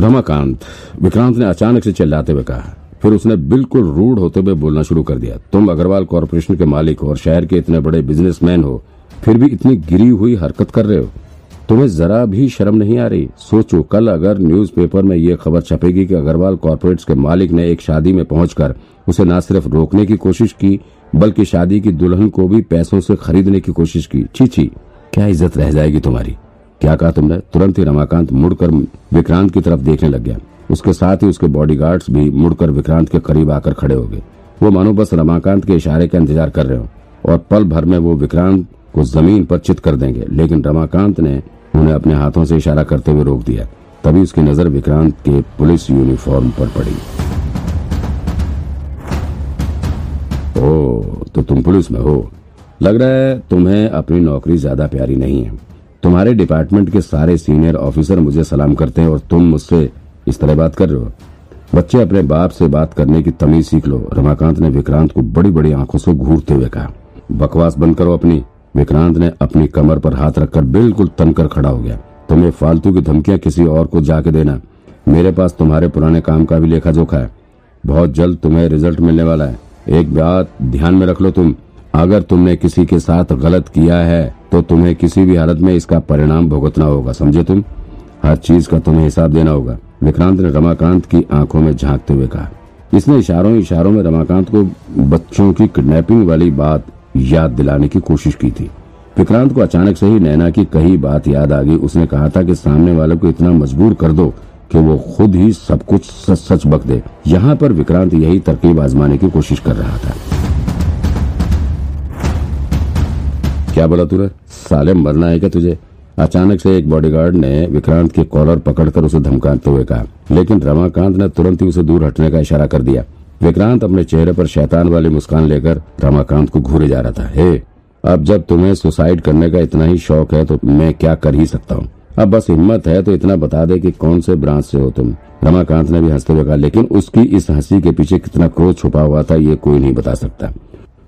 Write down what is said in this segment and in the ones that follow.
रमाकांत, विक्रांत ने अचानक से चिल्लाते हुए कहा, फिर उसने बिल्कुल रूढ़ होते हुए बोलना शुरू कर दिया, तुम अग्रवाल कॉरपोरेशन के मालिक हो और शहर के इतने बड़े बिजनेसमैन हो, फिर भी इतनी गिरी हुई हरकत कर रहे हो। तुम्हें जरा भी शर्म नहीं आ रही? सोचो, कल अगर न्यूज़पेपर में ये खबर छपेगी कि अग्रवाल कॉरपोरेट्स के मालिक ने एक शादी में पहुंचकर उसे न सिर्फ़ रोकने की कोशिश की, बल्कि शादी की दुल्हन को भी पैसों से खरीदने की कोशिश की। छी छी, क्या इज़्ज़त रह जाएगी तुम्हारी? क्या कहा तुमने? तुरंत ही रमाकांत मुड़कर विक्रांत की तरफ़ देखने लग गया। उसके साथ ही उसके बॉडीगार्ड्स भी मुड़कर विक्रांत के करीब आकर खड़े हो गए। वो मानो बस रमाकांत के इशारे का इंतज़ार कर रहे हो और पल भर में वो विक्रांत को ज़मीन पर चित कर देंगे। लेकिन रमाकांत ने उन्हें अपने हाथों से इशारा करते हुए रोक दिया। तभी उसकी नज़र विक्रांत के पुलिस यूनिफॉर्म पर पड़ी। ओ तो तुम पुलिस में हो। लग रहा है तुम्हें अपनी नौकरी ज़्यादा प्यारी नहीं है। तुम्हारे डिपार्टमेंट के सारे सीनियर ऑफिसर मुझे सलाम करते हैं और तुम मुझसे इस तरह बात कर रहे हो। बच्चे अपने बाप से बात करने की तमीज सीख लो। रमाकांत ने विक्रांत को बड़ी बड़ी आँखों से घूरते हुए कहा। बकवास बंद करो अपनी। विक्रांत ने अपनी कमर पर हाथ रखकर बिल्कुल तनकर खड़ा हो गया। तुम्हें फालतू की धमकियाँ किसी और को जाके देना। मेरे पास तुम्हारे पुराने काम का भी लेखा जोखा है। बहुत जल्द तुम्हें रिज़ल्ट मिलने वाला है। एक बात ध्यान में रख लो तुम। अगर तुमने किसी के साथ गलत किया है तो तुम्हें किसी भी हालत में इसका परिणाम भुगतना होगा, समझे तुम? हर चीज़ का तुम्हें हिसाब देना होगा। विक्रांत ने रमाकांत की आँखों में झांकते हुए कहा। इसने इशारों इशारों में रमाकांत को बच्चों की किडनैपिंग वाली बात याद दिलाने की कोशिश की थी। विक्रांत को अचानक से ही नैना की कही बात याद आ गई। उसने कहा था कि सामने वाले को इतना मजबूर कर दो कि वो खुद ही सब कुछ सच सच बक दे। यहाँ पर विक्रांत यही तरकीब आजमाने की कोशिश कर रहा था। क्या बोला तूने? साले मरना है क्या तुझे? अचानक से एक बॉडीगार्ड ने विक्रांत की कॉलर पकड़कर उसे धमकाते हुए कहा। लेकिन रमाकांत ने तुरंत ही उसे दूर हटने का इशारा कर दिया। विक्रांत अपने चेहरे पर शैतान वाली मुस्कान लेकर रमाकांत को घूरे जा रहा था। हे, अब जब तुम्हें सुसाइड करने का इतना ही शौक है तो मैं क्या कर ही सकता हूँ? अब बस हिम्मत है तो इतना बता दे कि कौन से ब्रांच से हो तुम। रमाकांत ने भी हँसते हुए कहा, लेकिन उसकी इस हँसी के पीछे कितना क्रोध छुपा हुआ था, ये कोई नहीं बता सकता।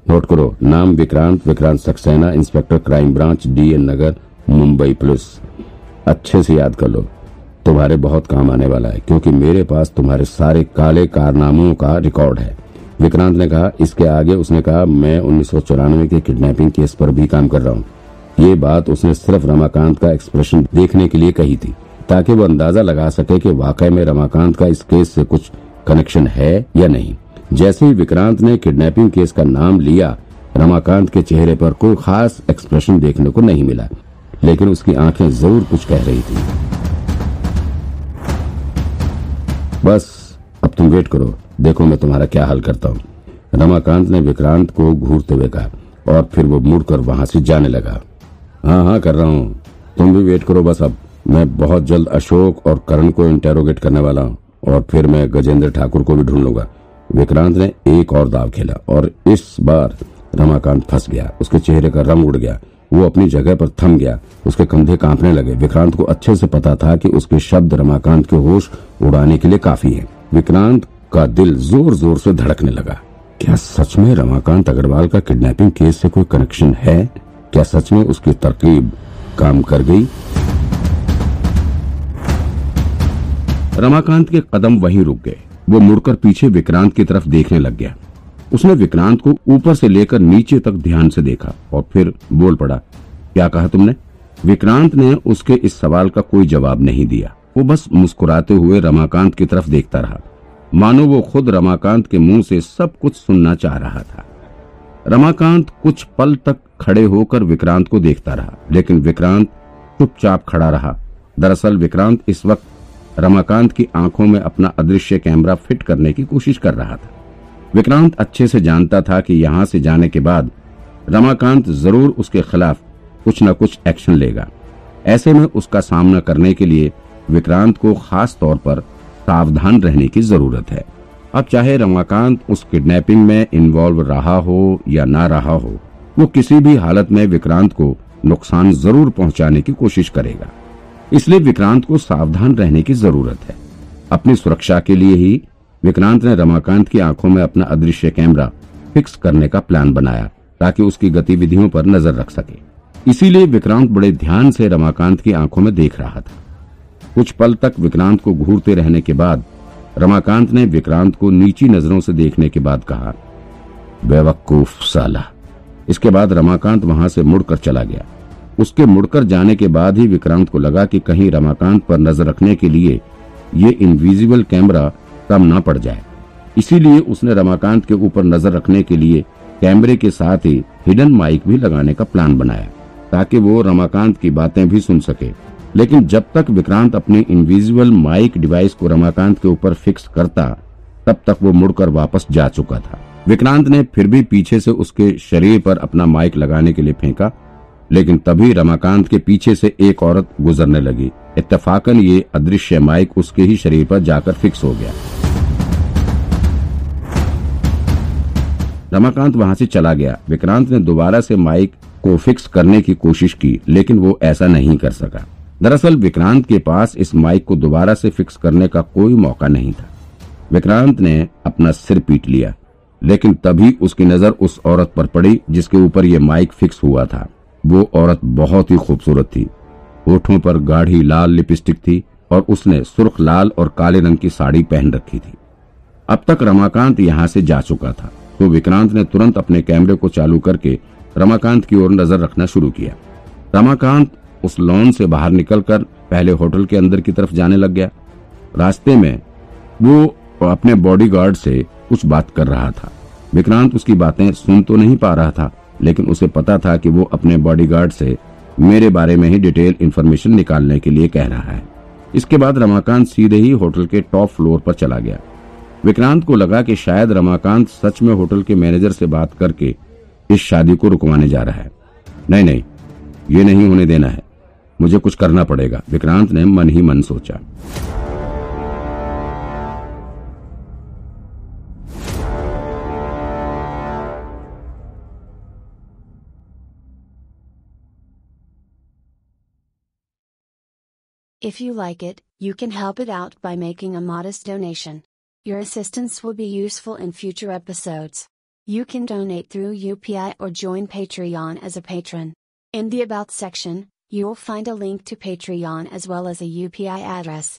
नोट करो, नाम Vikrant Vikrant Saxena, inspector crime branch, DN Nagar, Mumbai police. अच्छे से याद कर लो, तुम्हारे बहुत काम आने वाला है, क्योंकि मेरे पास तुम्हारे सारे काले कारनामों का रिकॉर्ड है। विक्रांत ने कहा, इसके आगे उसने कहा, मैं उन्नीस सौ चौरानवे के किडनैपिंग केस पर भी काम कर रहा हूँ। ये बात उसने सिर्फ़ रमाकांत का एक्सप्रेशन देखने के लिए कही थी, ताकि वो अंदाज़ा लगा सके कि वाकई में रमाकांत का इस केस से कुछ कनेक्शन है या नहीं। जैसे ही विक्रांत ने किडनैपिंग केस का नाम लिया, रमाकांत के चेहरे पर कोई खास एक्सप्रेशन देखने को नहीं मिला, लेकिन उसकी आँखें ज़रूर कुछ कह रही थी। बस, अब तुम वेट करो, देखो मैं तुम्हारा क्या हल करता हूँ। रमाकांत ने विक्रांत को घूरते हुए कहा, और फिर वो मुड़कर वहाँ से जाने लगा। हाँ हाँ कर रहा हूँ। तुम भी वेट करो बस अब। मैं बहुत जल्द अशोक और करण को इंटेरोगेट करने वाला हूँ, और फिर मैं गजेंद्र ठाकुर को भी ढूंढ लूँगा। विक्रांत ने एक और दाव खेला और इस बार रमाकांत फंस गया। उसके चेहरे का रंग उड़ गया। वो अपनी जगह पर थम गया। उसके कंधे कांपने लगे। विक्रांत को अच्छे से पता था कि उसके शब्द रमाकांत के होश उड़ाने के लिए काफ़ी है। विक्रांत का दिल ज़ोर ज़ोर से धड़कने लगा। क्या सच में रमाकांत अग्रवाल का किडनैपिंग केस से कोई कनेक्शन है? क्या सच में उसकी तरकीब काम कर गई? रमाकांत के कदम वहीं रुक गए। वो मुड़कर पीछे विक्रांत की तरफ़ देखने लग गया। उसने विक्रांत को ऊपर से लेकर नीचे तक ध्यान से देखा और फिर बोल पड़ा, क्या कहा तुमने? विक्रांत ने उसके इस सवाल का कोई जवाब नहीं दिया। वो बस मुस्कुराते हुए रमाकांत की तरफ़ देखता रहा। मानो वो खुद रमाकांत के मुँह से सब कुछ सुनना चाह रहा था। रमाकांत कुछ पल तक खड़े होकर विक्रांत को देखता रहा, लेकिन विक्रांत चुपचाप खड़ा रहा। दरअसल विक्रांत इस वक्त रमाकांत की आँखों में अपना अदृश्य कैमरा फिट करने की कोशिश कर रहा था। विक्रांत अच्छे से जानता था कि यहाँ से जाने के बाद रमाकांत ज़रूर उसके खिलाफ कुछ न कुछ एक्शन लेगा। ऐसे में उसका सामना करने के लिए विक्रांत को खास तौर पर सावधान रहने की ज़रूरत है। अब चाहे रमाकांत उस किडनैपिंग में इन्वॉल्व रहा हो या ना रहा हो, वो किसी भी हालत में विक्रांत को नुकसान ज़रूर पहुँचाने की कोशिश करेगा। इसलिए विक्रांत को सावधान रहने की ज़रूरत है। अपनी सुरक्षा के लिए ही विक्रांत ने रमाकांत की आँखों में अपना अदृश्य कैमरा फिक्स करने का प्लान बनाया, ताकि उसकी गतिविधियों पर नज़र रख सके। इसीलिए विक्रांत बड़े ध्यान से रमाकांत की आँखों में देख रहा था। कुछ पल तक विक्रांत को घूरते रहने के बाद रमाकांत ने विक्रांत को नीची नज़रों से देखने के बाद कहा, बेवकूफ़ साला। इसके बाद रमाकांत वहाँ से मुड़कर चला गया। उसके मुड़कर जाने के बाद ही विक्रांत को लगा कि कहीं रमाकांत पर नज़र रखने के लिए ये इनविजिबल कैमरा कम ना पड़ जाए। इसीलिए उसने रमाकांत के ऊपर नज़र रखने के लिए कैमरे के साथ ही हिडन माइक भी लगाने का प्लान बनाया, ताकि वो रमाकांत की बातें भी सुन सके। लेकिन जब तक विक्रांत अपने इनविजिबल माइक डिवाइस को रमाकांत के ऊपर फिक्स करता, तब तक वो मुड़कर वापस जा चुका था। विक्रांत ने फिर भी पीछे से उसके शरीर पर अपना माइक लगाने के लिए फेंका लेकिन तभी रमाकांत के पीछे से एक औरत गुजरने लगी। इत्तेफाकन ये अदृश्य माइक उसके ही शरीर पर जाकर फिक्स हो गया। रमाकांत वहाँ से चला गया। विक्रांत ने दोबारा से माइक को फिक्स करने की कोशिश की, लेकिन वो ऐसा नहीं कर सका। दरअसल विक्रांत के पास इस माइक को दोबारा से फिक्स करने का कोई मौका नहीं था। विक्रांत ने अपना सिर पीट लिया, लेकिन तभी उसकी नज़र उस औरत पर पड़ी, जिसके ऊपर यह माइक फिक्स हुआ था। वो औरत बहुत ही खूबसूरत थी। होठों पर गाढ़ी लाल लिपस्टिक थी और उसने सुर्ख लाल और काले रंग की साड़ी पहन रखी थी। अब तक रमाकांत यहाँ से जा चुका था तो विक्रांत ने तुरंत अपने कैमरे को चालू करके रमाकांत की ओर नज़र रखना शुरू किया। रमाकांत उस लॉन से बाहर निकलकर पहले होटल के अंदर की तरफ़ जाने लग गया। रास्ते में वो अपने बॉडीगार्ड से कुछ बात कर रहा था। विक्रांत उसकी बातें सुन तो नहीं पा रहा था लेकिन उसे पता था कि वो अपने बॉडीगार्ड से मेरे बारे में ही डिटेल इन्फॉर्मेशन निकालने के लिए कह रहा है। इसके बाद रमाकांत सीधे ही होटल के टॉप फ्लोर पर चला गया। विक्रांत को लगा कि शायद रमाकांत सच में होटल के मैनेजर से बात करके इस शादी को रुकवाने जा रहा है। नहीं नहीं, ये नहीं होने देना है। मुझे कुछ करना पड़ेगा। विक्रांत ने मन ही मन सोचा। If you like it, you can help it out by making a modest donation. Your assistance will be useful in future episodes. You can donate through UPI or join Patreon as a patron. In the About section, you will find a link to Patreon as well as a UPI address.